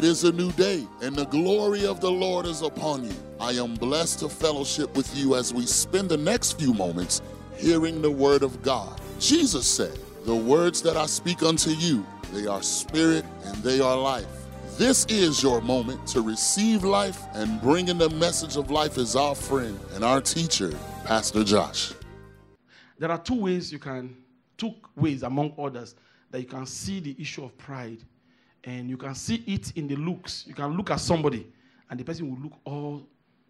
It is a new day, and the glory of the Lord is upon you. I am blessed to fellowship with you as we spend the next few moments hearing the word of God. Jesus said, The words that I speak unto you, they are spirit and they are life. This is your moment to receive life, and bringing the message of life is our friend and our teacher, Pastor Josh. There are two ways you can, two ways among others, that you can see the issue of pride. And you can see it in the looks. You can look at somebody, and the person will look all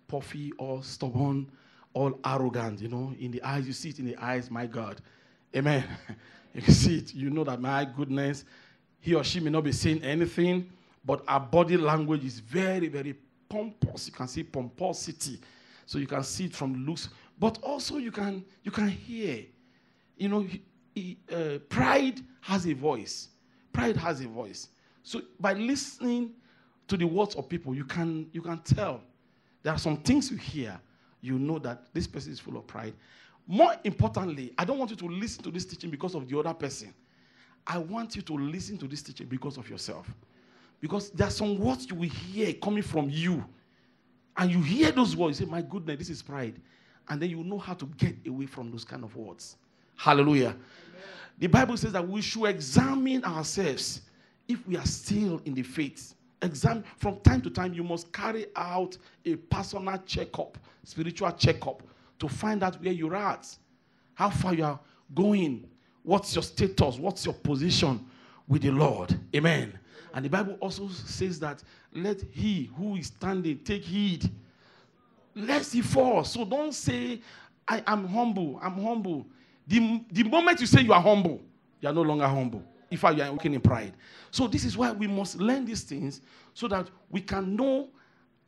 puffy, all stubborn, all arrogant. You know, in the eyes, you see it in the eyes, my God. Amen. You can see it. You know that, my goodness, he or she may not be saying anything, but our body language is very, very pompous. You can see pomposity. So you can see it from looks. But also you can you can hear. You know, he, he, uh, pride has a voice. Pride has a voice. So by listening to the words of people, you can you can tell. There are some things you hear, you know that this person is full of pride. More importantly, I don't want you to listen to this teaching because of the other person. I want you to listen to this teaching because of yourself. Because there are some words you will hear coming from you. And you hear those words, you say, My goodness, this is pride. And then you know how to get away from those kind of words. Hallelujah. Amen. The Bible says that we should examine ourselves if we are still in the faith. Examine from time to time, you must carry out a personal checkup, spiritual checkup, to find out where you're at, how far you are going, what's your status, what's your position with the Lord. Amen. And the Bible also says that let he who is standing take heed, lest he fall. So don't say, I am humble, I'm humble. The, the moment you say you are humble, you are no longer humble. If you are working in pride. So this is why we must learn these things so that we can know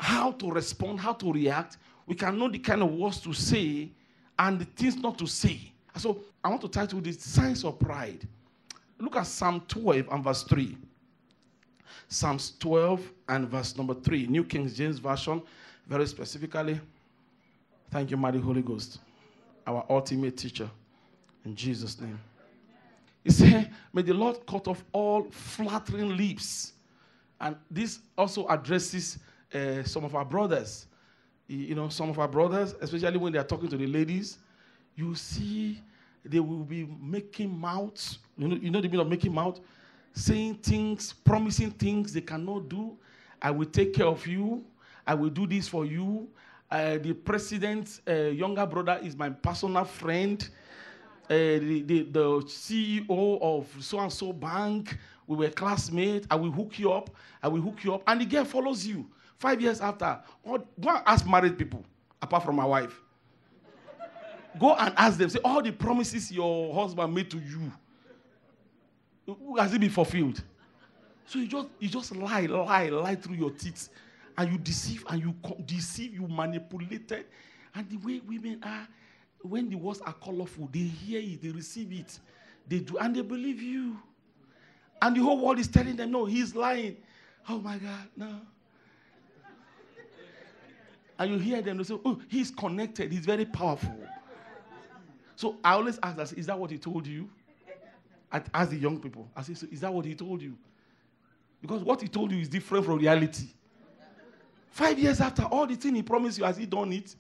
how to respond, how to react. We can know the kind of words to say and the things not to say. So I want to title this Signs of Pride. Look at Psalm 12 and verse 3. Psalms 12 and verse number 3, New King James Version, very specifically. Thank you, Mighty Holy Ghost, our ultimate teacher. In Jesus' name. He said, May the Lord cut off all flattering lips. And this also addresses uh, some of our brothers. You know, some of our brothers, especially when they are talking to the ladies, you see they will be making mouths. You know, you know the meaning of making mouth? saying things, promising things they cannot do. I will take care of you. I will do this for you. Uh, the president's uh, younger brother is my personal friend. Uh, the, the, the, CEO of so and so bank, we were classmates. I will hook you up. I will hook you up. And the girl follows you. Five years after, go and ask married people, apart from my wife. go and ask them, say, all the promises your husband made to you, has it been fulfilled? So you just you just lie, lie, lie through your teeth, and you deceive and you co- deceive, you manipulated, and the way women are, when the words are colorful, they hear it, they receive it, they do, and they believe you, and the whole world is telling them, no, he's lying. Oh my God, no. And you hear them, they say, oh, he's connected, he's very powerful. So I always ask, is that what he told you? I ask the young people, I say, so is that what he told you? Because what he told you is different from reality. Five years after all the thing he promised you, has he done it?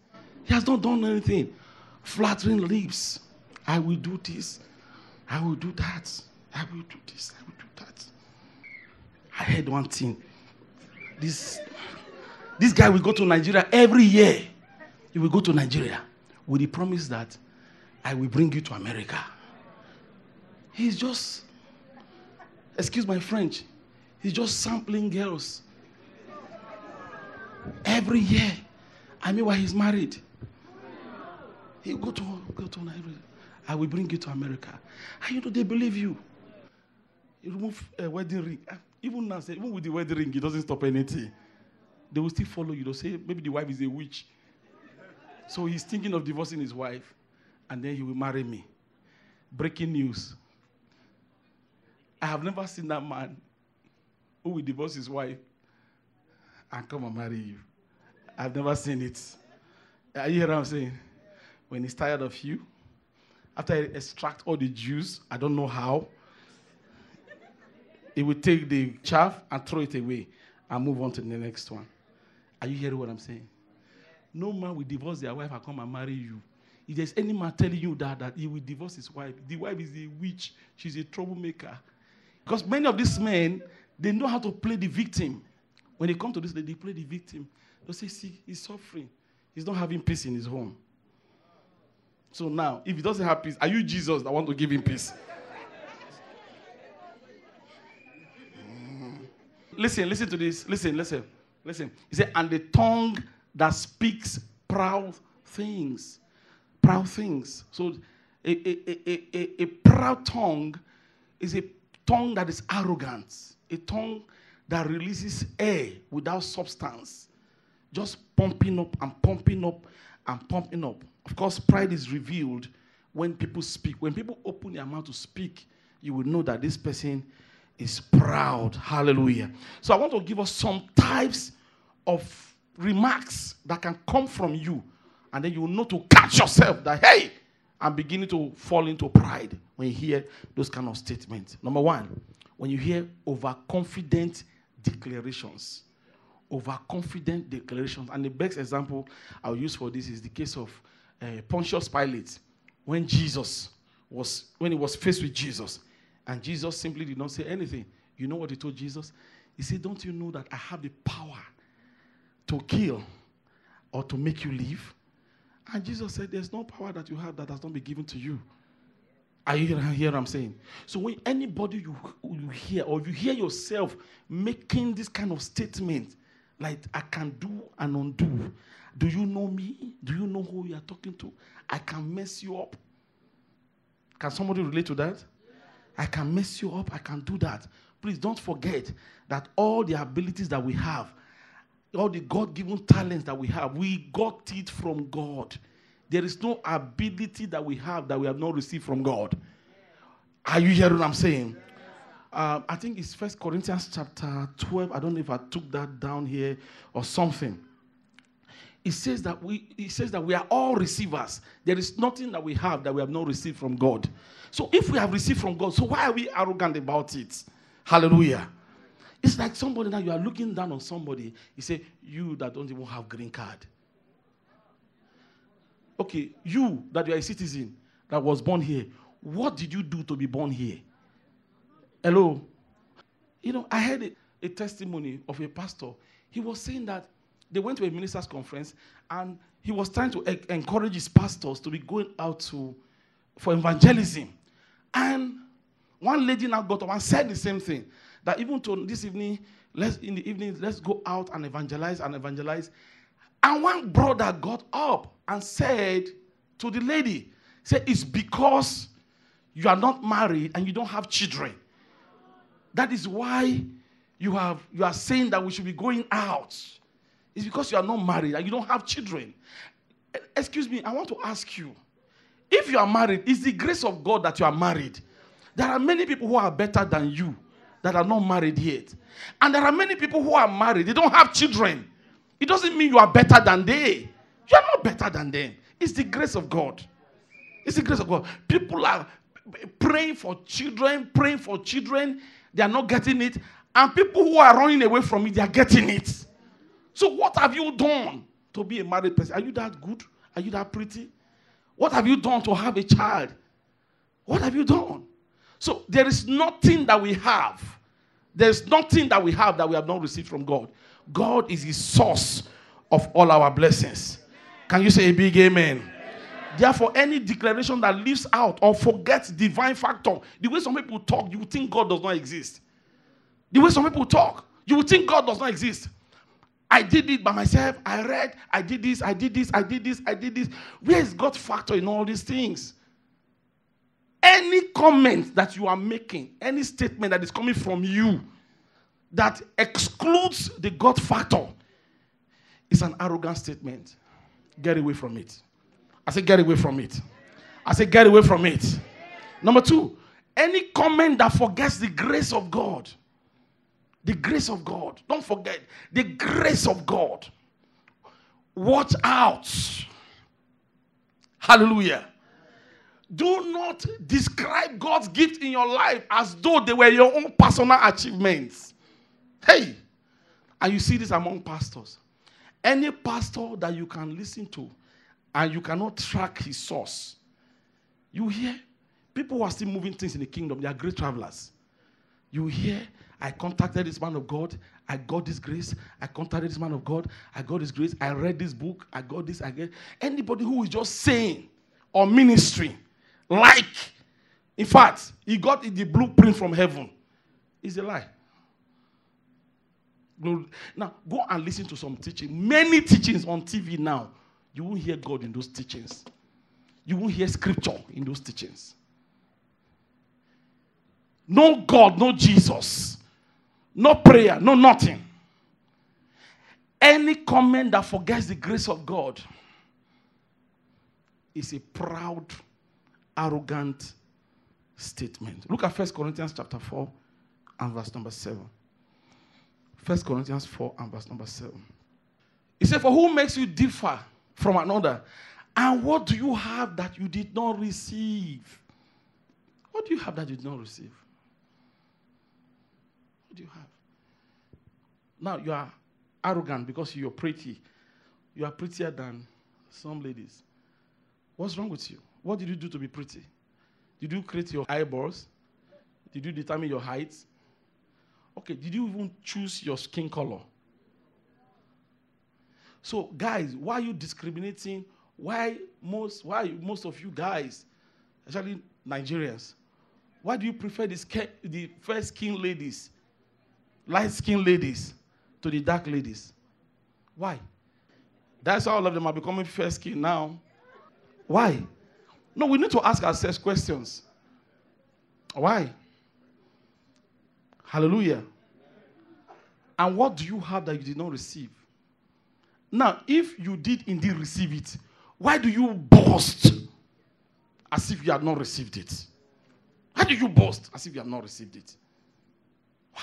He has not done anything. Flattering lips. I will do this. I will do that. I will do this. I will do that. I heard one thing. This, this guy will go to Nigeria every year. He will go to Nigeria with the promise that I will bring you to America. He's just, excuse my French, he's just sampling girls every year. I mean, while he's married, he go to go to Nigeria. I will bring you to America. And you know they believe you. You remove a wedding ring. Ah, even now, say, even with the wedding ring, it doesn't stop anything. They will still follow you. They'll say maybe the wife is a witch. So he's thinking of divorcing his wife, and then he will marry me. Breaking news. I have never seen that man who will divorce his wife and come and marry you. I've never seen it. Are you hear what I'm saying? When he's tired of you, after I extract all the juice, I don't know how, he will take the chaff and throw it away and move on to the next one. Are you hearing what I'm saying? No man will divorce their wife and come and marry you. If there's any man telling you that, that he will divorce his wife, the wife is a witch, she's a troublemaker. Because many of these men, they know how to play the victim. When they come to this, they play the victim. They say, see, he's suffering. He's not having peace in his home. So now, if he doesn't have peace, are you Jesus that want to give him peace? Mm. listen, listen to this. Listen, listen, listen. He said, and the tongue that speaks proud things. Proud things. So a, a, a, a, a proud tongue is a tongue that is arrogant, a tongue that releases air without substance, just pumping up and pumping up and pumping up. Of course, pride is revealed when people speak. When people open their mouth to speak, you will know that this person is proud. Hallelujah. So I want to give us some types of remarks that can come from you, and then you will know to catch yourself that, hey, I'm beginning to fall into pride when you hear those kind of statements. Number one, when you hear overconfident declarations. Overconfident declarations. And the best example I'll use for this is the case of uh, Pontius Pilate when Jesus was, when he was faced with Jesus and Jesus simply did not say anything. You know what he told Jesus? He said, Don't you know that I have the power to kill or to make you live? And Jesus said, There's no power that you have that has not been given to you. Are you hear what I'm saying? So when anybody you, you hear or you hear yourself making this kind of statement, like I can do and undo, do you know me? Do you know who you are talking to? I can mess you up. Can somebody relate to that? I can mess you up. I can do that. Please don't forget that all the abilities that we have, all the God given talents that we have, we got it from God. There is no ability that we have that we have not received from God. Are you hearing what I'm saying? Uh, I think it's First Corinthians chapter 12. I don't know if I took that down here or something. It says that we it says that we are all receivers. There is nothing that we have that we have not received from God. So if we have received from God, so why are we arrogant about it? Hallelujah. It's like somebody now you are looking down on somebody. You say, You that don't even have green card. Okay, you that you are a citizen that was born here, what did you do to be born here? Hello? You know, I heard a, a testimony of a pastor. He was saying that they went to a ministers' conference and he was trying to e- encourage his pastors to be going out to for evangelism. And one lady now got up and said the same thing that even to this evening, let's in the evening, let's go out and evangelize and evangelize. And one brother got up and said to the lady, said, It's because you are not married and you don't have children. That is why you have you are saying that we should be going out. It's because you are not married and you don't have children. Excuse me, I want to ask you if you are married, it's the grace of God that you are married. There are many people who are better than you that are not married yet. And there are many people who are married, they don't have children. It doesn't mean you are better than they. You are not better than them. It's the grace of God. It's the grace of God. People are praying for children, praying for children. They are not getting it. And people who are running away from it, they are getting it. So, what have you done to be a married person? Are you that good? Are you that pretty? What have you done to have a child? What have you done? So, there is nothing that we have. There's nothing that we have that we have not received from God. God is the source of all our blessings. Can you say a big amen? amen? Therefore, any declaration that leaves out or forgets divine factor, the way some people talk, you think God does not exist. The way some people talk, you think God does not exist. I did it by myself. I read. I did this. I did this. I did this. I did this. Where is God factor in all these things? Any comment that you are making, any statement that is coming from you that excludes the God factor is an arrogant statement. Get away from it. I say, get away from it. I say, get away from it. Number two, any comment that forgets the grace of God the grace of God. Don't forget the grace of God. Watch out. Hallelujah. Do not describe God's gift in your life as though they were your own personal achievements. Hey, And you see this among pastors. Any pastor that you can listen to and you cannot track his source, you hear people who are still moving things in the kingdom, they are great travelers. You hear, I contacted this man of God, I got this grace, I contacted this man of God, I got this grace, I read this book, I got this, I get anybody who is just saying or ministering, like, in fact, he got the blueprint from heaven, is a lie. Now, go and listen to some teaching. Many teachings on TV now. You won't hear God in those teachings. You won't hear scripture in those teachings. No God, no Jesus. No prayer, no nothing. Any comment that forgets the grace of God is a proud, arrogant statement. Look at 1 Corinthians chapter 4 and verse number 7. 1 Corinthians 4 and verse number 7. He said, For who makes you differ from another? And what do you have that you did not receive? What do you have that you did not receive? What do you have? Now you are arrogant because you're pretty. You are prettier than some ladies. What's wrong with you? What did you do to be pretty? Did you create your eyeballs? Did you determine your height? Okay, did you even choose your skin color? So, guys, why are you discriminating? Why most why most of you guys, especially Nigerians, why do you prefer the, the fair skin ladies, light skin ladies, to the dark ladies? Why? That's how all of them are becoming fair skin now. Why? No, we need to ask ourselves questions. Why? Hallelujah. And what do you have that you did not receive? Now, if you did indeed receive it, why do you boast as if you had not received it? Why do you boast as if you have not received it? Why?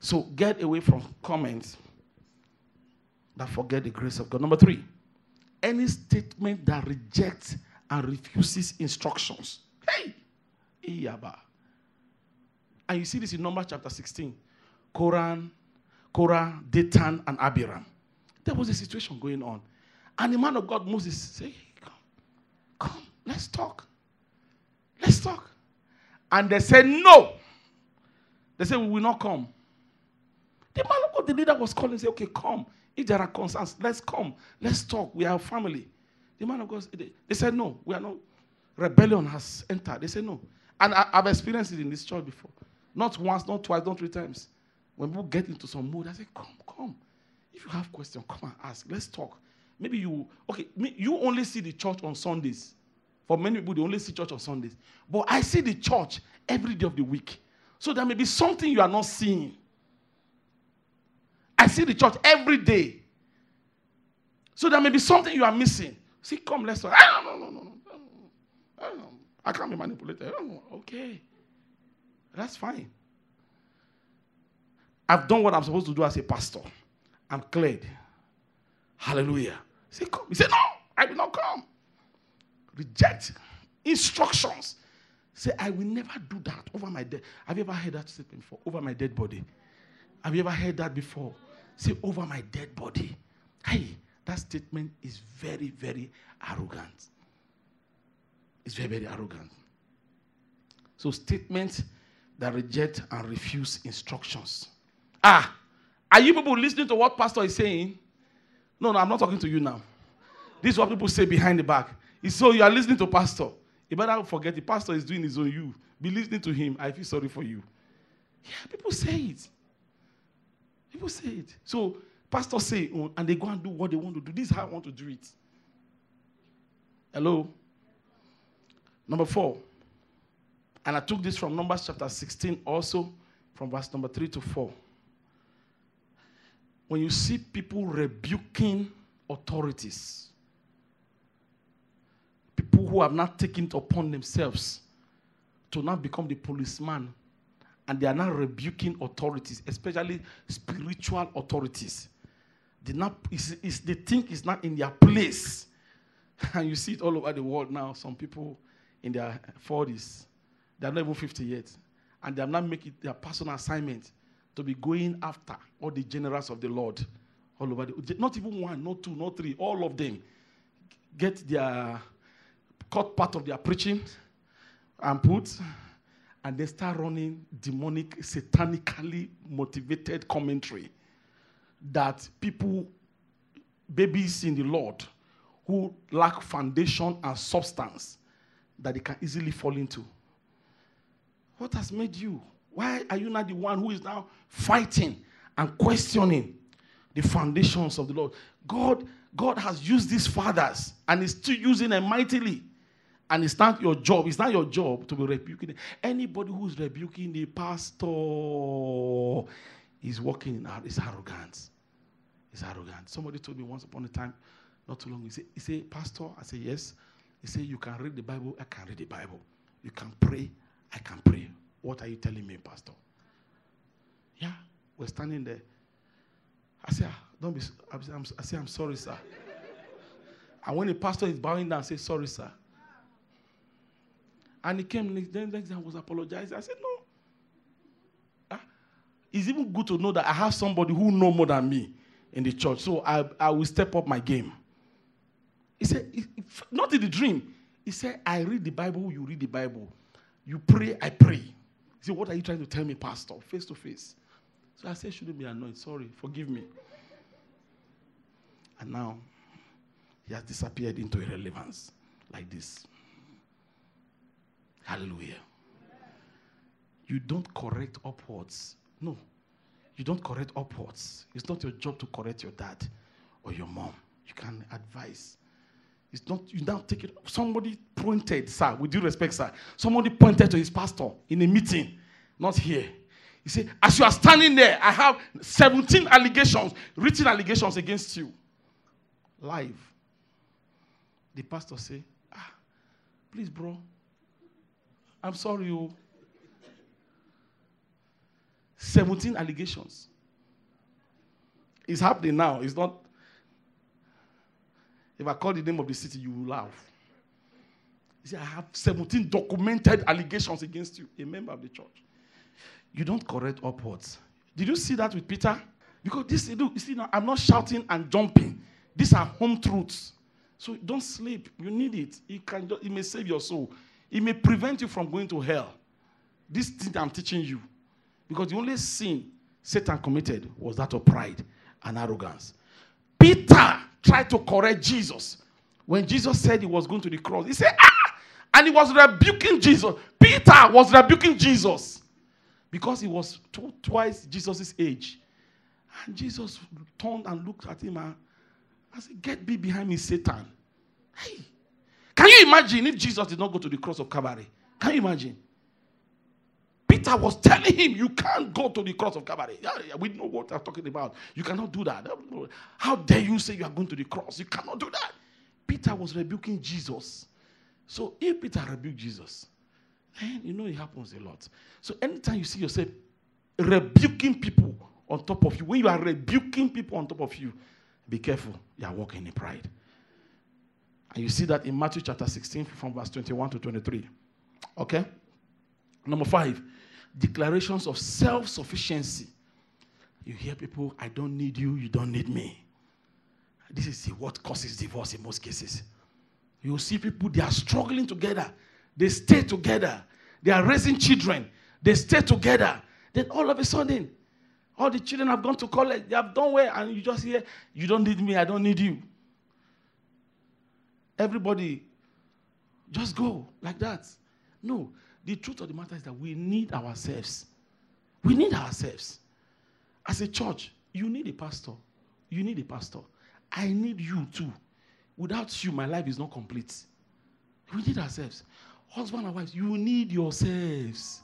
So get away from comments that forget the grace of God. Number three, any statement that rejects and refuses instructions. Hey! Iyaba. And you see this in Numbers chapter 16. Koran, Korah, Dathan, and Abiram. There was a situation going on. And the man of God, Moses, said, hey, come, come, let's talk. Let's talk. And they said, no. They said, we will not come. The man of God, the leader was calling, say, okay, come. If there are concerns, let's come. Let's talk. We are family. The man of God, they, said, no, we are not. Rebellion has entered. They said, no. And I, have experienced it in this church before. Not once, not twice, not three times. When people get into some mood, I say, come, come. If you have questions, come and ask. Let's talk. Maybe you, okay, you only see the church on Sundays. For many people, they only see church on Sundays. But I see the church every day of the week. So there may be something you are not seeing. I see the church every day. So there may be something you are missing. See, come, let's talk. Ah, no, no, no, no, no. I can't be manipulated. Okay. That's fine. I've done what I'm supposed to do as a pastor. I'm cleared. Hallelujah. Say, come. He said, No, I will not come. Reject instructions. Say, I will never do that over my dead. Have you ever heard that statement before? Over my dead body. Have you ever heard that before? Say, over my dead body. Hey, that statement is very, very arrogant. It's very, very arrogant. So, statements that reject and refuse instructions. Ah, are you people listening to what pastor is saying? No, no, I'm not talking to you now. This is what people say behind the back. So you are listening to pastor. You better forget the pastor is doing his own you. Be listening to him. I feel sorry for you. Yeah, people say it. People say it. So pastors say, oh, and they go and do what they want to do. This is how I want to do it. Hello? Number four. And I took this from Numbers chapter 16 also, from verse number 3 to 4 when you see people rebuking authorities, people who have not taken it upon themselves to not become the policeman, and they are not rebuking authorities, especially spiritual authorities. They, not, it's, it's, they think it's not in their place. And you see it all over the world now. Some people in their 40s, they're not even 50 yet. And they are not making their personal assignment to be going after all the generals of the Lord all over the not even one, not two, not three, all of them get their cut part of their preaching and put and they start running demonic, satanically motivated commentary that people, babies in the Lord, who lack foundation and substance, that they can easily fall into. What has made you? Why are you not the one who is now fighting and questioning the foundations of the Lord? God, God has used these fathers and is still using them mightily. And it's not your job. It's not your job to be rebuking. Anybody who's rebuking the pastor is walking in his arrogance. It's arrogant. Somebody told me once upon a time, not too long, he said, he said, Pastor, I said, yes. He said, You can read the Bible, I can read the Bible. You can pray, I can pray. What are you telling me, Pastor? Yeah, we're standing there. I said, ah, Don't be, I said, I'm, I'm sorry, sir. and when the pastor is bowing down, I say, Sorry, sir. And he came next, then next time was apologizing. I said, No. Ah, it's even good to know that I have somebody who know more than me in the church. So I, I will step up my game. He said, not in the dream. He said, I read the Bible, you read the Bible. You pray, I pray. He said, What are you trying to tell me, Pastor? Face to face. So I said, Shouldn't be annoyed. Sorry, forgive me. And now he has disappeared into irrelevance like this. Hallelujah. You don't correct upwards. No. You don't correct upwards. It's not your job to correct your dad or your mom. You can advise. It's not, you now take it. Somebody pointed, sir, with due respect, sir. Somebody pointed to his pastor in a meeting, not here. He said, As you are standing there, I have 17 allegations, written allegations against you. Live. The pastor said, Ah, please, bro. I'm sorry, you. 17 allegations. It's happening now. It's not if I call the name of the city, you will laugh. He I have 17 documented allegations against you, a member of the church. You don't correct upwards. Did you see that with Peter? Because this, you see, now, I'm not shouting and jumping. These are home truths. So don't sleep. You need it. It, can, it may save your soul. It may prevent you from going to hell. This thing I'm teaching you. Because the only sin Satan committed was that of pride and arrogance. Peter tried to correct Jesus. When Jesus said he was going to the cross, he said, Ah! And he was rebuking Jesus. Peter was rebuking Jesus because he was twice Jesus' age. And Jesus turned and looked at him and I said, Get me behind me, Satan. Hey, can you imagine if Jesus did not go to the cross of Calvary? Can you imagine? Peter was telling him, You can't go to the cross of Calvary. We know what I'm talking about. You cannot do that. How dare you say you are going to the cross? You cannot do that. Peter was rebuking Jesus. So if Peter rebuked Jesus, then you know it happens a lot. So anytime you see yourself rebuking people on top of you, when you are rebuking people on top of you, be careful. You are walking in pride. And you see that in Matthew chapter 16, from verse 21 to 23. Okay? Number five, declarations of self sufficiency. You hear people, I don't need you, you don't need me. This is what causes divorce in most cases. You see people, they are struggling together, they stay together, they are raising children, they stay together. Then all of a sudden, all the children have gone to college, they have done well, and you just hear, You don't need me, I don't need you. Everybody, just go like that. No, the truth of the matter is that we need ourselves. We need ourselves. As a church, you need a pastor. You need a pastor. I need you too. Without you, my life is not complete. We need ourselves. Husband and wife, you need yourselves.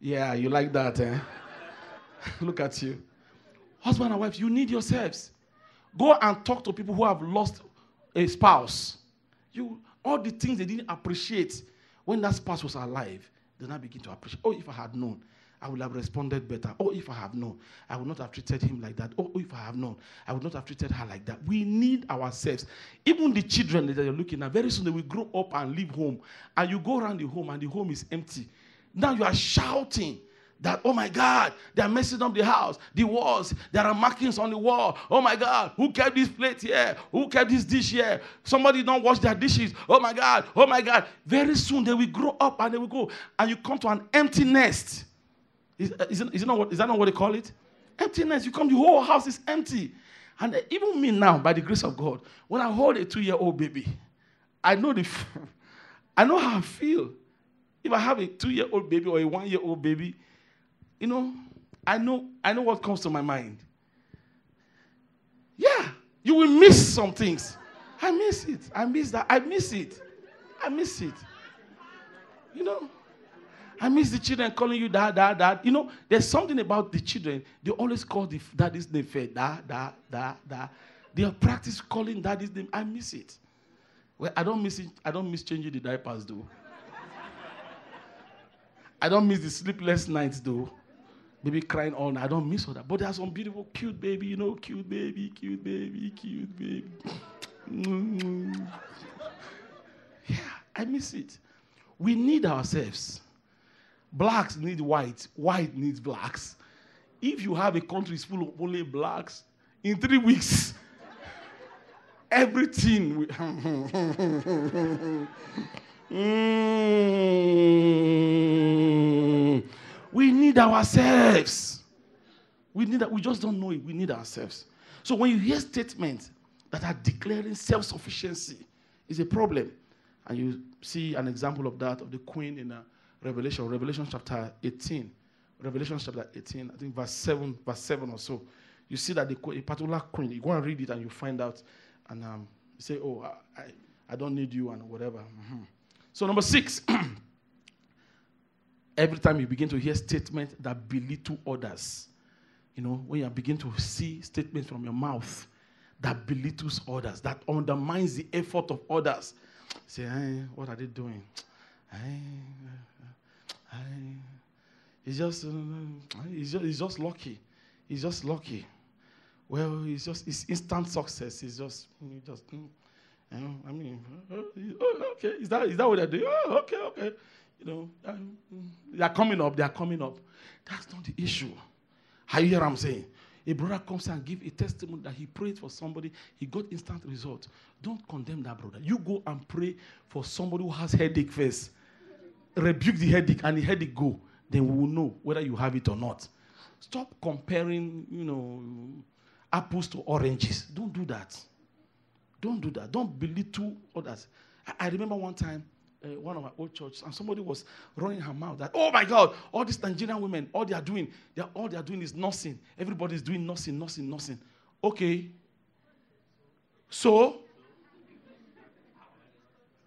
Yeah, you like that, eh? Look at you. Husband and wife, you need yourselves. Go and talk to people who have lost a spouse. You all the things they didn't appreciate when that spouse was alive, then I begin to appreciate. Oh, if I had known, I would have responded better. Oh, if I have known, I would not have treated him like that. Oh, if I have known, I would not have treated her like that. We need ourselves. Even the children that you're looking at, very soon they will grow up and leave home. And you go around the home and the home is empty. Now you are shouting that, oh my God, they're messing up the house, the walls, there are markings on the wall. Oh my God, who kept this plate here? Who kept this dish here? Somebody don't wash their dishes. Oh my God, oh my God. Very soon they will grow up and they will go, and you come to an empty nest. Is, uh, is, it, is, it not what, is that not what they call it? Emptiness. You come, the whole house is empty. And uh, even me now, by the grace of God, when I hold a two-year-old baby, I know the, I know how I feel. If I have a two-year-old baby or a one-year-old baby, you know, I know, I know what comes to my mind. Yeah, you will miss some things. I miss it. I miss that. I miss it. I miss it. You know, I miss the children calling you dad, dad, dad. You know, there's something about the children. They always call the daddy's name fair, dad, dad, dad, dad. They are practice calling daddy's name. I miss it. Well, I don't miss it. I don't miss changing the diapers though. I don't miss the sleepless nights though. Baby crying all night. I don't miss all that. But there's some beautiful, cute baby, you know, cute baby, cute baby, cute baby. yeah, I miss it. We need ourselves. Blacks need white, white needs blacks. If you have a country full of only blacks, in three weeks, everything. We, mm, need ourselves. We need that. We just don't know it. We need ourselves. So when you hear statements that are declaring self-sufficiency, is a problem. And you see an example of that of the queen in uh, Revelation, Revelation chapter 18. Revelation chapter 18, I think verse 7, verse 7 or so. You see that the, a particular queen, you go and read it and you find out, and um, you say, Oh, I, I don't need you, and whatever. Mm-hmm. So, number six, every time you begin to hear statements that belittle others, you know, when you begin to see statements from your mouth that belittles others, that undermines the effort of others, say, hey, what are they doing? Hey, hey, he's just, uh, he's just, he's just lucky. He's just lucky. Well, it's just, it's instant success. It's just, he just, you know, I mean, okay, is that, is that what they're doing? Oh, okay, okay. You know, um, they're coming up, they're coming up. That's not the issue. How you hear what I'm saying? A brother comes and give a testimony that he prayed for somebody, he got instant result. Don't condemn that brother. You go and pray for somebody who has headache first. Rebuke the headache and the headache go. Then we will know whether you have it or not. Stop comparing, you know, apples to oranges. Don't do that. Don't do that. Don't belittle others. I, I remember one time uh, one of my old churches, and somebody was running her mouth that, oh my God, all these Nigerian women, all they are doing, they are, all they are doing is nursing. Everybody's doing nursing, nursing, nursing. Okay. So,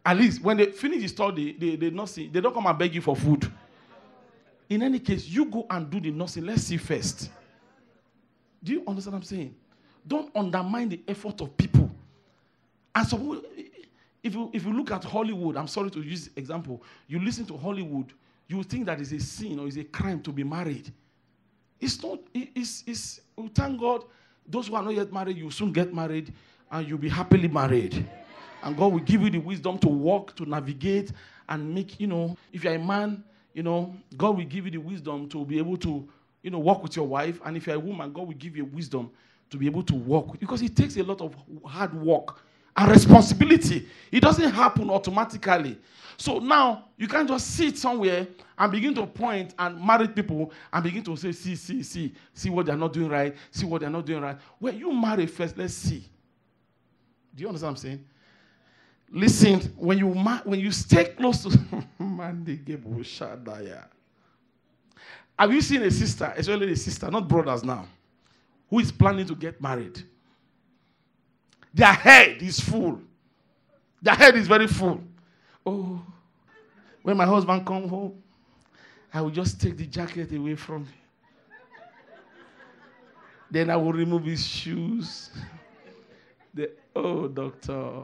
at least when they finish the study, they, they nursing, they don't come and beg you for food. In any case, you go and do the nursing. Let's see first. Do you understand what I'm saying? Don't undermine the effort of people. And so, if you, if you look at Hollywood, I'm sorry to use example, you listen to Hollywood, you think that it's a sin or it's a crime to be married. It's not, it's, it's, oh, thank God, those who are not yet married, you soon get married and you'll be happily married. And God will give you the wisdom to walk, to navigate, and make, you know, if you're a man, you know, God will give you the wisdom to be able to, you know, walk with your wife. And if you're a woman, God will give you wisdom to be able to walk. Because it takes a lot of hard work and responsibility. It doesn't happen automatically. So now you can't just sit somewhere and begin to point and married people and begin to say, see, see, see, see what they're not doing right, see what they're not doing right. Well, you marry first, let's see. Do you understand what I'm saying? Listen, when you when you stay close to have you seen a sister, especially a sister, not brothers now, who is planning to get married? Their head is full. Their head is very full. Oh, when my husband come home, I will just take the jacket away from him. then I will remove his shoes. The, oh, doctor.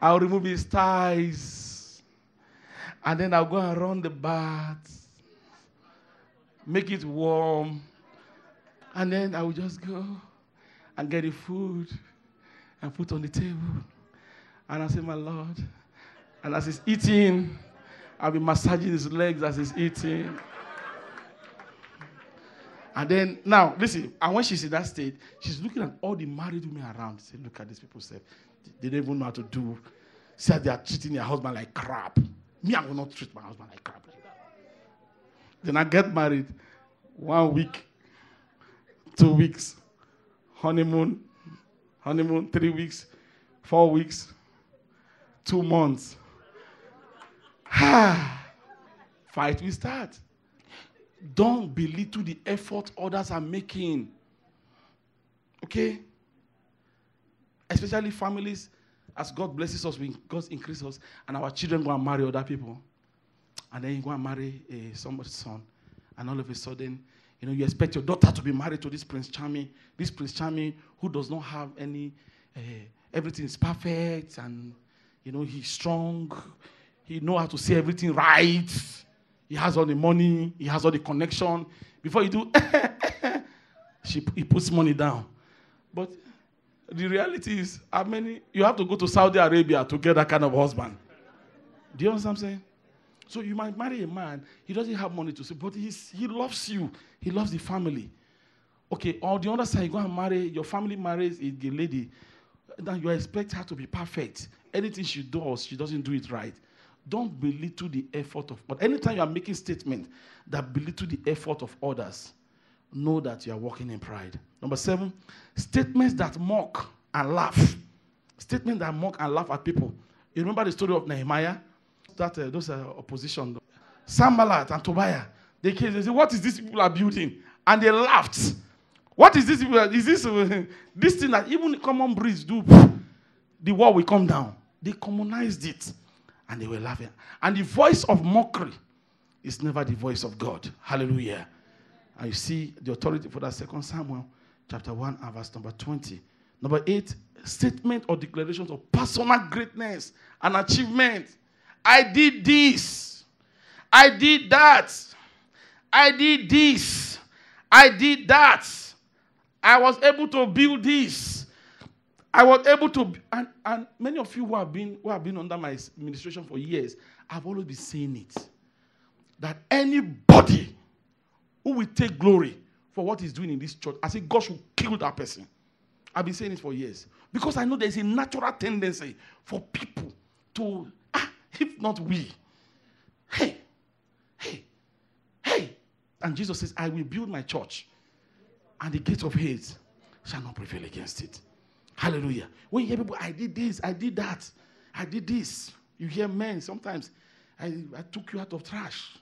I'll remove his ties. And then I'll go and run the bath. Make it warm. And then I will just go and get the food and put on the table. And I say, My Lord. And as he's eating, I'll be massaging his legs as he's eating. And then now, listen, and when she's in that state, she's looking at all the married women around. Say, look at these people, say, they don't even know how to do. Say they are treating their husband like crap. Me, I will not treat my husband like crap. Then I get married, one week, two weeks, honeymoon, honeymoon, three weeks, four weeks, two months. Fight we start. Don't belittle the effort others are making. Okay? Especially families, as God blesses us, God increases us, and our children go and marry other people. And then you go and marry uh, somebody's son. And all of a sudden, you know, you expect your daughter to be married to this Prince Charming, this Prince Charming who does not have any, uh, everything is perfect, and, you know, he's strong. He know how to say everything right. He has all the money, he has all the connection. Before you do, she, he puts money down. But the reality is, how many you have to go to Saudi Arabia to get that kind of husband? Do you understand what I'm saying? So you might marry a man, he doesn't have money to say, but he's, he loves you, he loves the family. Okay, on the other side, you go and marry, your family marries a lady, then you expect her to be perfect. Anything she does, she doesn't do it right. Don't belittle the effort of but anytime you are making statement that belittle the effort of others, know that you are walking in pride. Number seven, statements that mock and laugh. Statements that mock and laugh at people. You remember the story of Nehemiah? That uh, those uh, opposition, Sanballat and Tobiah. They came. They said, "What is this people are building?" And they laughed. What is this? Is this uh, this thing that even common breeze do? The wall will come down. They communized it. And they were laughing. And the voice of mockery is never the voice of God. Hallelujah. And you see the authority for that second Samuel chapter 1 and verse number 20. Number 8, statement or declarations of personal greatness and achievement. I did this. I did that. I did this. I did that. I was able to build this. I was able to, and, and many of you who have been who have been under my administration for years, I've always been saying it. That anybody who will take glory for what he's doing in this church, I say God should kill that person. I've been saying it for years. Because I know there's a natural tendency for people to, if not we, hey, hey, hey. And Jesus says, I will build my church, and the gates of hate shall not prevail against it. Hallelujah. When you hear people, I did this, I did that, I did this. You hear men sometimes, I, I took you out of trash.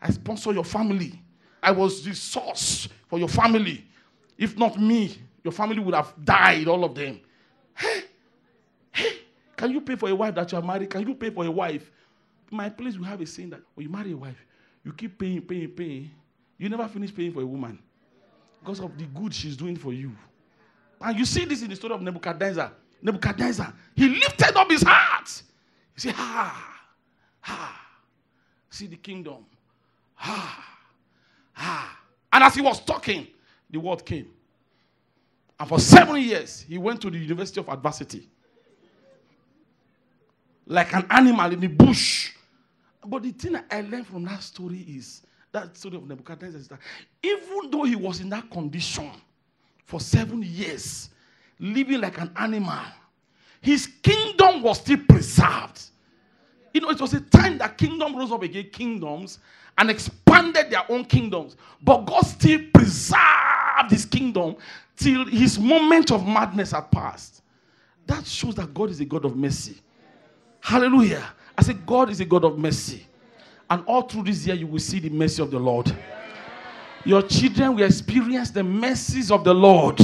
I sponsor your family. I was the source for your family. If not me, your family would have died, all of them. Hey, can you pay for a wife that you are married? Can you pay for a wife? my place, we have a saying that when you marry a wife, you keep paying, paying, paying. You never finish paying for a woman because of the good she's doing for you. And you see this in the story of Nebuchadnezzar. Nebuchadnezzar, he lifted up his heart. He said, Ha, ha, see the kingdom. Ha, ha. And as he was talking, the word came. And for seven years, he went to the University of Adversity. Like an animal in the bush. But the thing I learned from that story is that story of Nebuchadnezzar is that even though he was in that condition, for seven years, living like an animal. His kingdom was still preserved. You know, it was a time that kingdom rose up against kingdoms and expanded their own kingdoms. But God still preserved his kingdom till his moment of madness had passed. That shows that God is a God of mercy. Hallelujah. I say, God is a God of mercy. And all through this year, you will see the mercy of the Lord. Your children will experience the mercies of the Lord.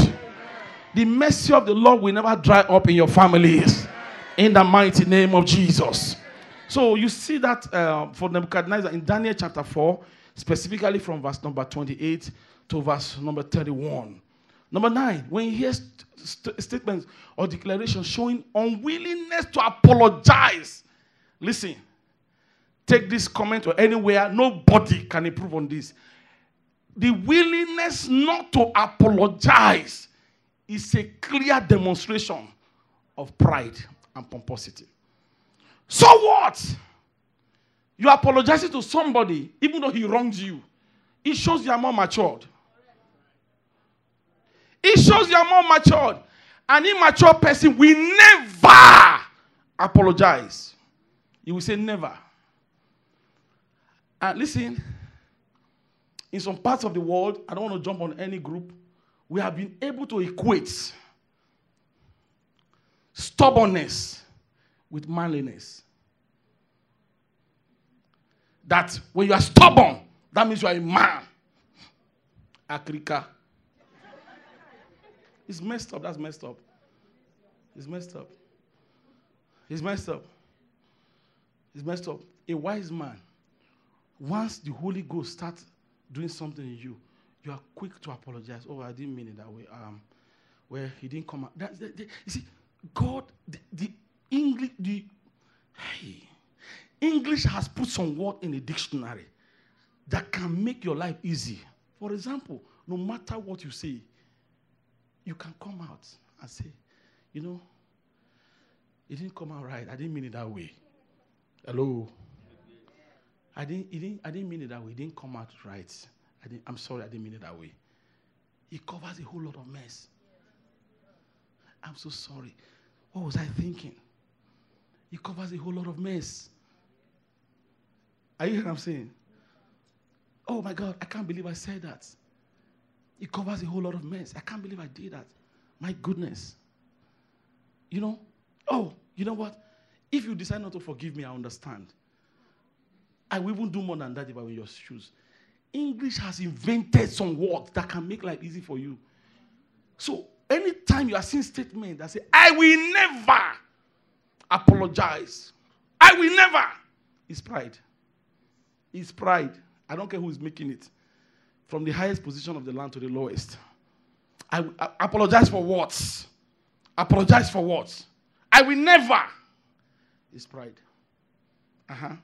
The mercy of the Lord will never dry up in your families. In the mighty name of Jesus. So you see that uh, for Nebuchadnezzar in Daniel chapter 4, specifically from verse number 28 to verse number 31. Number 9, when you hear st- statements or declarations showing unwillingness to apologize, listen, take this comment or anywhere, nobody can improve on this the willingness not to apologize is a clear demonstration of pride and pomposity. So what? You're apologizing to somebody, even though he wrongs you. It shows you are more matured. It shows you are more matured. An immature person will never apologize. He will say never. And listen, in some parts of the world, I don't want to jump on any group, we have been able to equate stubbornness with manliness. That when you are stubborn, that means you are a man. Akrika. It's messed up. That's messed up. It's messed up. It's messed up. It's messed up. A wise man, once the Holy Ghost starts doing something in you, you are quick to apologize. Oh, I didn't mean it that way. Um, where he didn't come out. That, that, that, you see, God, the, the English, the hey, English has put some word in the dictionary that can make your life easy. For example, no matter what you say, you can come out and say, you know, it didn't come out right. I didn't mean it that way. Hello. I didn't, it didn't, I didn't mean it that way. It didn't come out right. I didn't, I'm sorry, I didn't mean it that way. It covers a whole lot of mess. I'm so sorry. What was I thinking? It covers a whole lot of mess. Are you hearing what I'm saying? Oh my God, I can't believe I said that. It covers a whole lot of mess. I can't believe I did that. My goodness. You know, oh, you know what? If you decide not to forgive me, I understand. I will even do more than that if I were your shoes. English has invented some words that can make life easy for you. So anytime you are seeing statements that say, I will never apologize. I will never. It's pride. It's pride. I don't care who is making it. From the highest position of the land to the lowest. I, I apologize for what? Apologize for what? I will never. It's pride. Uh huh.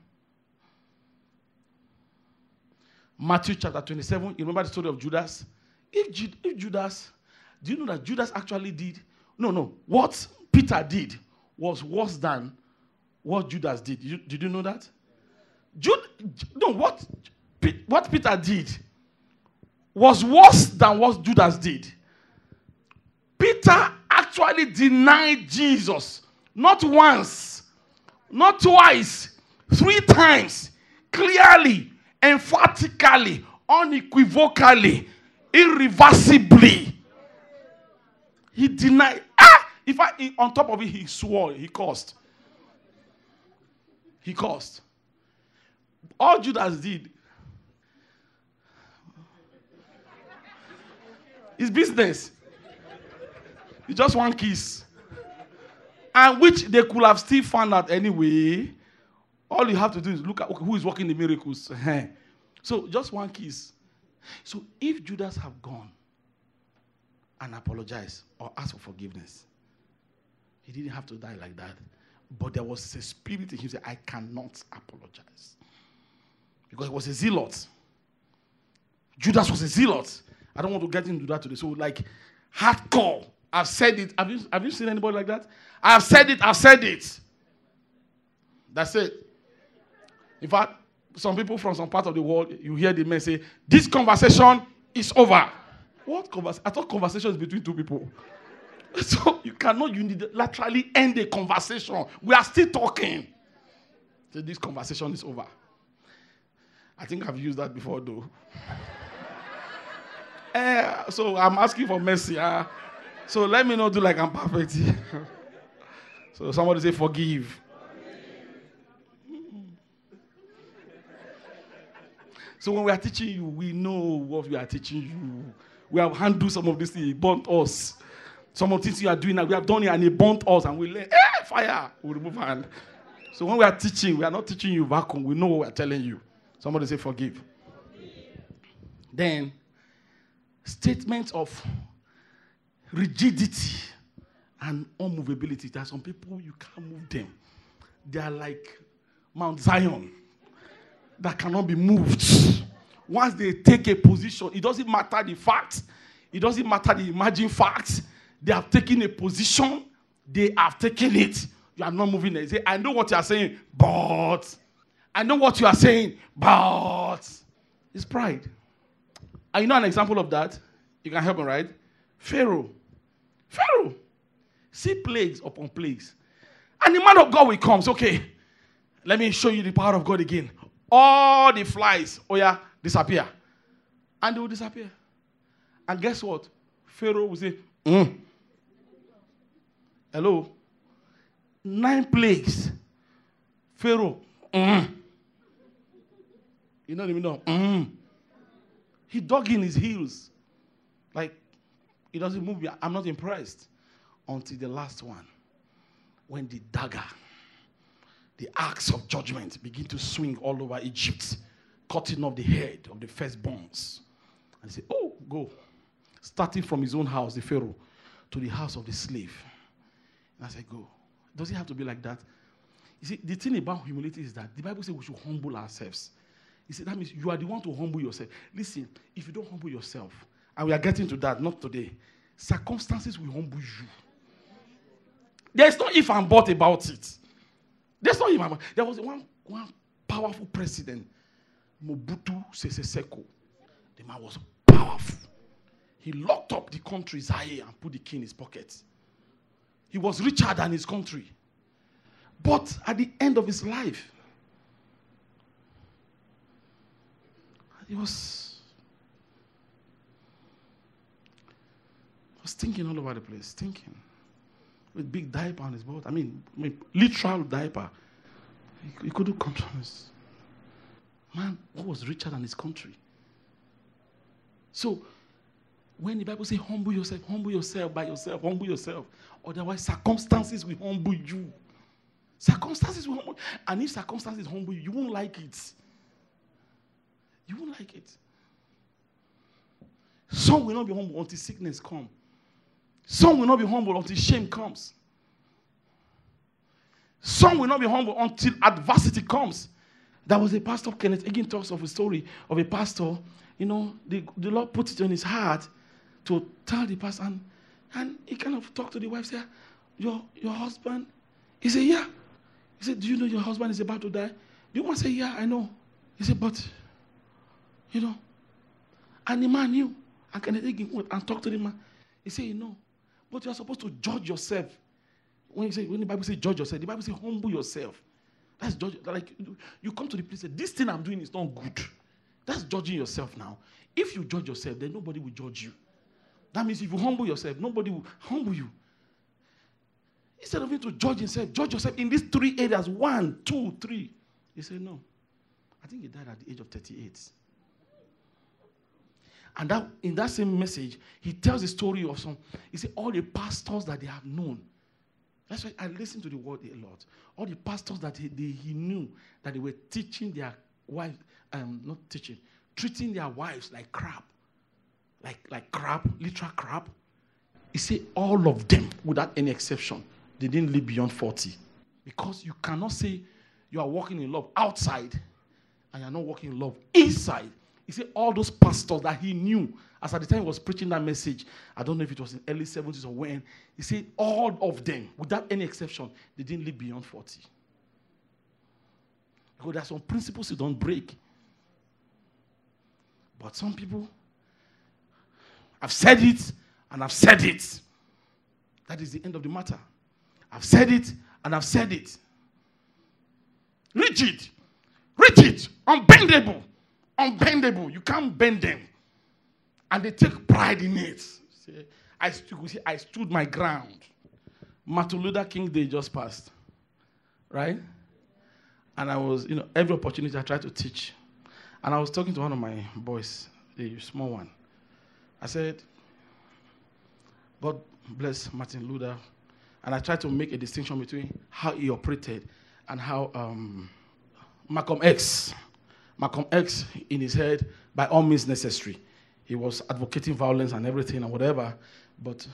Matthew chapter 27. You remember the story of Judas? If, if Judas, do you know that Judas actually did? No, no. What Peter did was worse than what Judas did. You, did you know that? Jude, no, what, what Peter did was worse than what Judas did. Peter actually denied Jesus not once, not twice, three times, clearly, emphatically, unequivocally, irreversibly. He denied. Ah! If I, on top of it, he swore, he cursed. He cursed. All Judas did is business. It's just one kiss. And which they could have still found out anyway. All you have to do is look at who is working the miracles. so just one kiss. So if Judas have gone and apologized or asked for forgiveness, he didn't have to die like that. But there was a spirit in him said, I cannot apologize. Because he was a zealot. Judas was a zealot. I don't want to get into that today. So, like, hardcore. I've said it. Have you, have you seen anybody like that? I've said it. I've said it. That's it. In fact, some people from some part of the world, you hear the men say, This conversation is over. What conversation? I thought conversation is between two people. So you cannot unilaterally end a conversation. We are still talking. So this conversation is over. I think I've used that before, though. Uh, so I'm asking for mercy. Uh, so let me not do like I'm perfect. so somebody say, forgive. So when we are teaching you, we know what we are teaching you. We have handled some of this thing, burnt us. Some of the things you are doing now, we have done it and it burnt us, and we let eh, fire. We remove hand. So when we are teaching, we are not teaching you vacuum. We know what we are telling you. Somebody say forgive. forgive. Then statements of rigidity and unmovability. There are some people you can't move them. They are like Mount Zion that cannot be moved. Once they take a position, it doesn't matter the fact, it doesn't matter the imagined facts. They have taken a position, they have taken it. You are not moving it. Say, I know what you are saying, but I know what you are saying, but it's pride. Are you know an example of that? You can help me, right? Pharaoh. Pharaoh. See plagues upon plagues. And the man of God will come. Okay, let me show you the power of God again. All the flies, oh yeah, disappear. And they will disappear. And guess what? Pharaoh will say, mm. Hello? Nine plagues. Pharaoh, mm. You don't even know. Mm. He dug in his heels. Like, he doesn't move. I'm not impressed. Until the last one. When the dagger, the axe of judgment begin to swing all over Egypt, cutting off the head of the firstborns. And said, Oh, go. Starting from his own house, the Pharaoh, to the house of the slave. And I said, Go. Does it have to be like that? You see, the thing about humility is that the Bible says we should humble ourselves. He said, that means you are the one to humble yourself. Listen, if you don't humble yourself, and we are getting to that, not today, circumstances will humble you. There's no if and but about it. There's no if and but. There was one, one powerful president, Mobutu Sese Seko. The man was powerful. He locked up the country Zaire and put the key in his pocket. He was richer than his country. But at the end of his life, he was, was thinking all over the place, thinking. With big diaper on his boat. I mean, I mean literal diaper. He, he couldn't compromise. Man who was richer than his country. So, when the Bible says humble yourself, humble yourself by yourself, humble yourself. Otherwise, circumstances will humble you. Circumstances will humble And if circumstances humble you, you won't like it. You won't like it. Some will not be humble until sickness comes. Some will not be humble until shame comes. Some will not be humble until adversity comes. There was a pastor, Kenneth Hagin talks of a story of a pastor. You know, the, the Lord put it on his heart to tell the pastor, and, and he kind of talked to the wife, say, Your, your husband? He said, Yeah. He said, Do you know your husband is about to die? The woman said, Yeah, I know. He said, But, you know, and the man knew. And Kenneth Hagin and talk to the man. He said, You know, but you are supposed to judge yourself. When you say when the Bible says judge yourself, the Bible says humble yourself. That's judge. Like you come to the place, this thing I'm doing is not good. That's judging yourself now. If you judge yourself, then nobody will judge you. That means if you humble yourself, nobody will humble you. Instead of you to judge yourself, judge yourself in these three areas one, two, three. He said, No. I think he died at the age of 38. And that in that same message, he tells the story of some, he said, all the pastors that they have known. That's why I listen to the word a lot. All the pastors that he, they, he knew that they were teaching their wives, um, not teaching, treating their wives like crap. Like, like crap, literal crap. He said, all of them, without any exception, they didn't live beyond 40. Because you cannot say you are walking in love outside and you're not walking in love inside. He said all those pastors that he knew as at the time he was preaching that message, I don't know if it was in early 70s or when, he said all of them, without any exception, they didn't live beyond 40. Because there are some principles you don't break. But some people, I've said it and I've said it. That is the end of the matter. I've said it and I've said it. Rigid, rigid, unbendable unbendable. You can't bend them. And they take pride in it. See, I, stood, see, I stood my ground. Martin Luther King Day just passed. Right? And I was, you know, every opportunity I tried to teach. And I was talking to one of my boys, the small one. I said, God bless Martin Luther. And I tried to make a distinction between how he operated and how um, Malcolm X Malcolm X in his head, by all means necessary. He was advocating violence and everything and whatever, but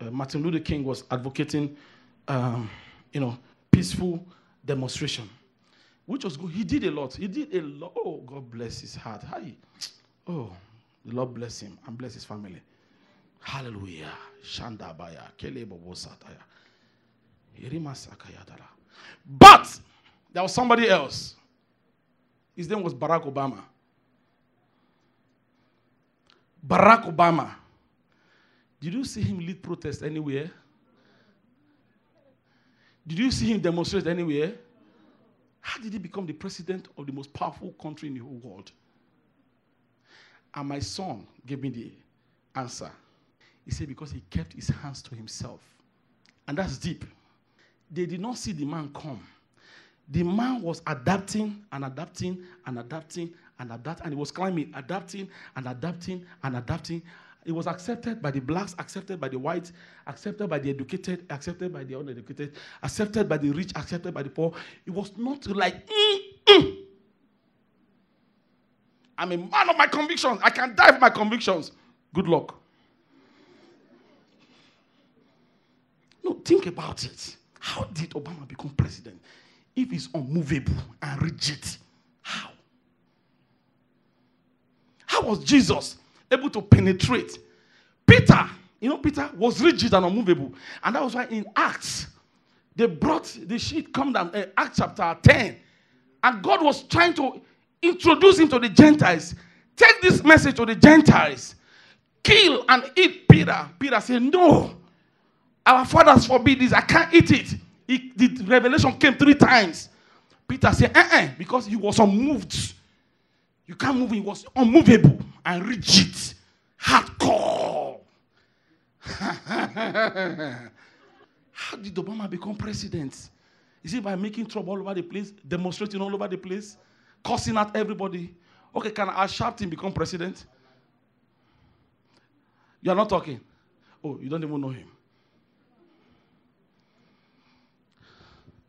uh, Martin Luther King was advocating, um, you know, peaceful demonstration, which was good. He did a lot. He did a lot. Oh, God bless his heart. Hi. Oh, the Lord bless him and bless his family. Hallelujah. Shandabaya. But there was somebody else his name was Barack Obama. Barack Obama. Did you see him lead protest anywhere? Did you see him demonstrate anywhere? How did he become the president of the most powerful country in the whole world? And my son gave me the answer. He said, because he kept his hands to himself. And that's deep. They did not see the man come. The man was adapting and adapting and adapting and adapting, and he was climbing, adapting and adapting and adapting. It was accepted by the blacks, accepted by the whites, accepted by the educated, accepted by the uneducated, accepted by the rich, accepted by the poor. It was not like, mm, mm. I'm a man of my convictions. I can die for my convictions. Good luck. No, think about it. How did Obama become president if he's unmovable and rigid? How? How was Jesus able to penetrate? Peter, you know, Peter was rigid and unmovable. And that was why in Acts, they brought the sheet, come down, uh, Acts chapter 10. And God was trying to introduce him to the Gentiles. Take this message to the Gentiles. Kill and eat Peter. Peter said, No. Our fathers forbid this. I can't eat it. The revelation came three times. Peter said, uh uh because he was unmoved. You can't move. He was unmovable and rigid, hardcore. How did Obama become president? Is it by making trouble all over the place, demonstrating all over the place, cursing at everybody? Okay, can Al Sharpton become president? You are not talking. Oh, you don't even know him.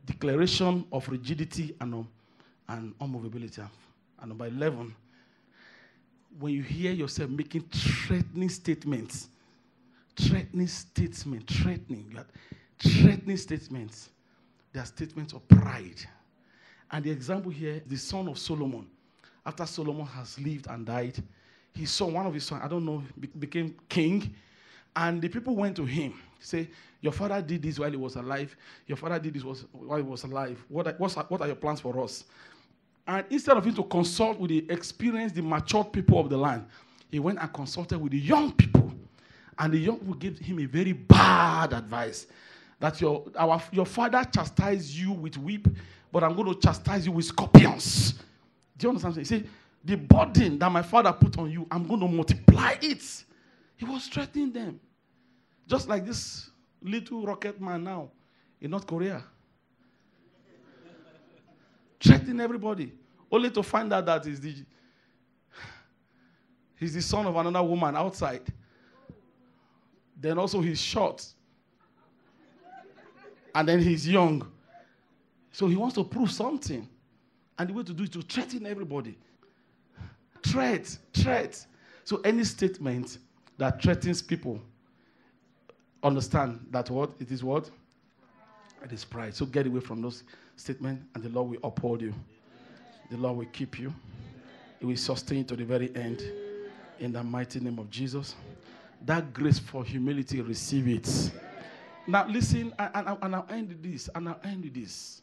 Declaration of rigidity and, um, and unmovability. And number 11, when you hear yourself making threatening statements, threatening statements, threatening, threatening statements, they are statements of pride. And the example here, the son of Solomon, after Solomon has lived and died, he saw one of his sons, I don't know, became king. And the people went to him, say, your father did this while he was alive. Your father did this while he was alive. What are, what are your plans for us? And instead of him to consult with the experienced, the matured people of the land, he went and consulted with the young people. And the young people gave him a very bad advice that your, our, your father chastised you with whip, but I'm going to chastise you with scorpions. Do you understand? He said, The burden that my father put on you, I'm going to multiply it. He was threatening them. Just like this little rocket man now in North Korea. Threatening everybody, only to find out that he's the, he's the son of another woman outside. Then also he's short. And then he's young. So he wants to prove something. And the way to do it to threaten everybody. Threat, threat. So any statement that threatens people understand that what? It is what? It is pride. So get away from those statements, and the Lord will uphold you. The Lord will keep you. He will sustain you to the very end. In the mighty name of Jesus. That grace for humility, receive it. Now, listen, and, and I'll end this, and I'll end this.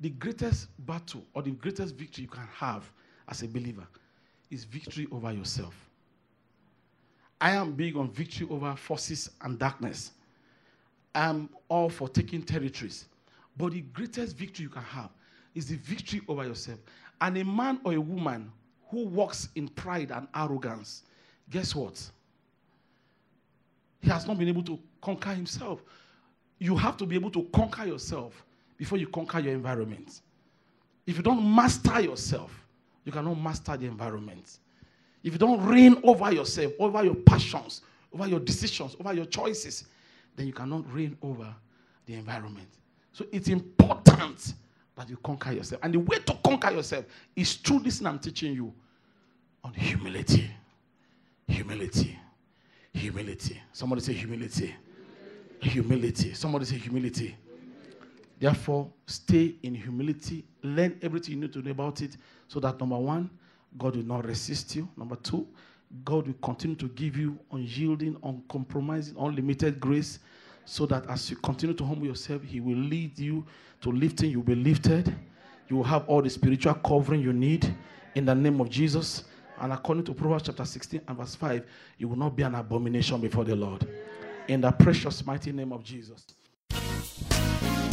The greatest battle or the greatest victory you can have as a believer is victory over yourself. I am big on victory over forces and darkness. I'm all for taking territories. But the greatest victory you can have is the victory over yourself. And a man or a woman who walks in pride and arrogance, guess what? He has not been able to conquer himself. You have to be able to conquer yourself before you conquer your environment. If you don't master yourself, you cannot master the environment. If you don't reign over yourself, over your passions, over your decisions, over your choices, then you cannot reign over the environment. So it's important that you conquer yourself. And the way to conquer yourself is through this I'm teaching you on humility. Humility. Humility. Somebody say humility. Humility. Somebody say humility. Therefore, stay in humility. Learn everything you need to know about it so that number one, God will not resist you. Number two, God will continue to give you unyielding, uncompromising, unlimited grace so that as you continue to humble yourself, He will lead you to lifting. You'll be lifted. You will have all the spiritual covering you need in the name of Jesus. And according to Proverbs chapter 16 and verse 5, you will not be an abomination before the Lord. In the precious mighty name of Jesus.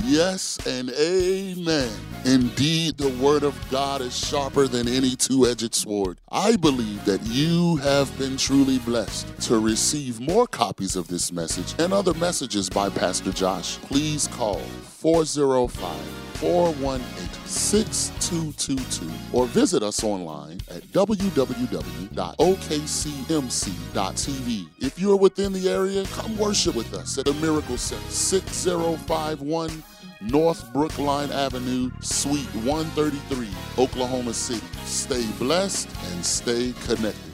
Yes and amen. Indeed, the word of God is sharper than any two edged sword. I believe that you have been truly blessed. To receive more copies of this message and other messages by Pastor Josh, please call 405 418 6222 or visit us online at www.okcmc.tv. If you are within the area, come worship with us at the Miracle Center, 6051 North Brookline Avenue, Suite 133, Oklahoma City. Stay blessed and stay connected.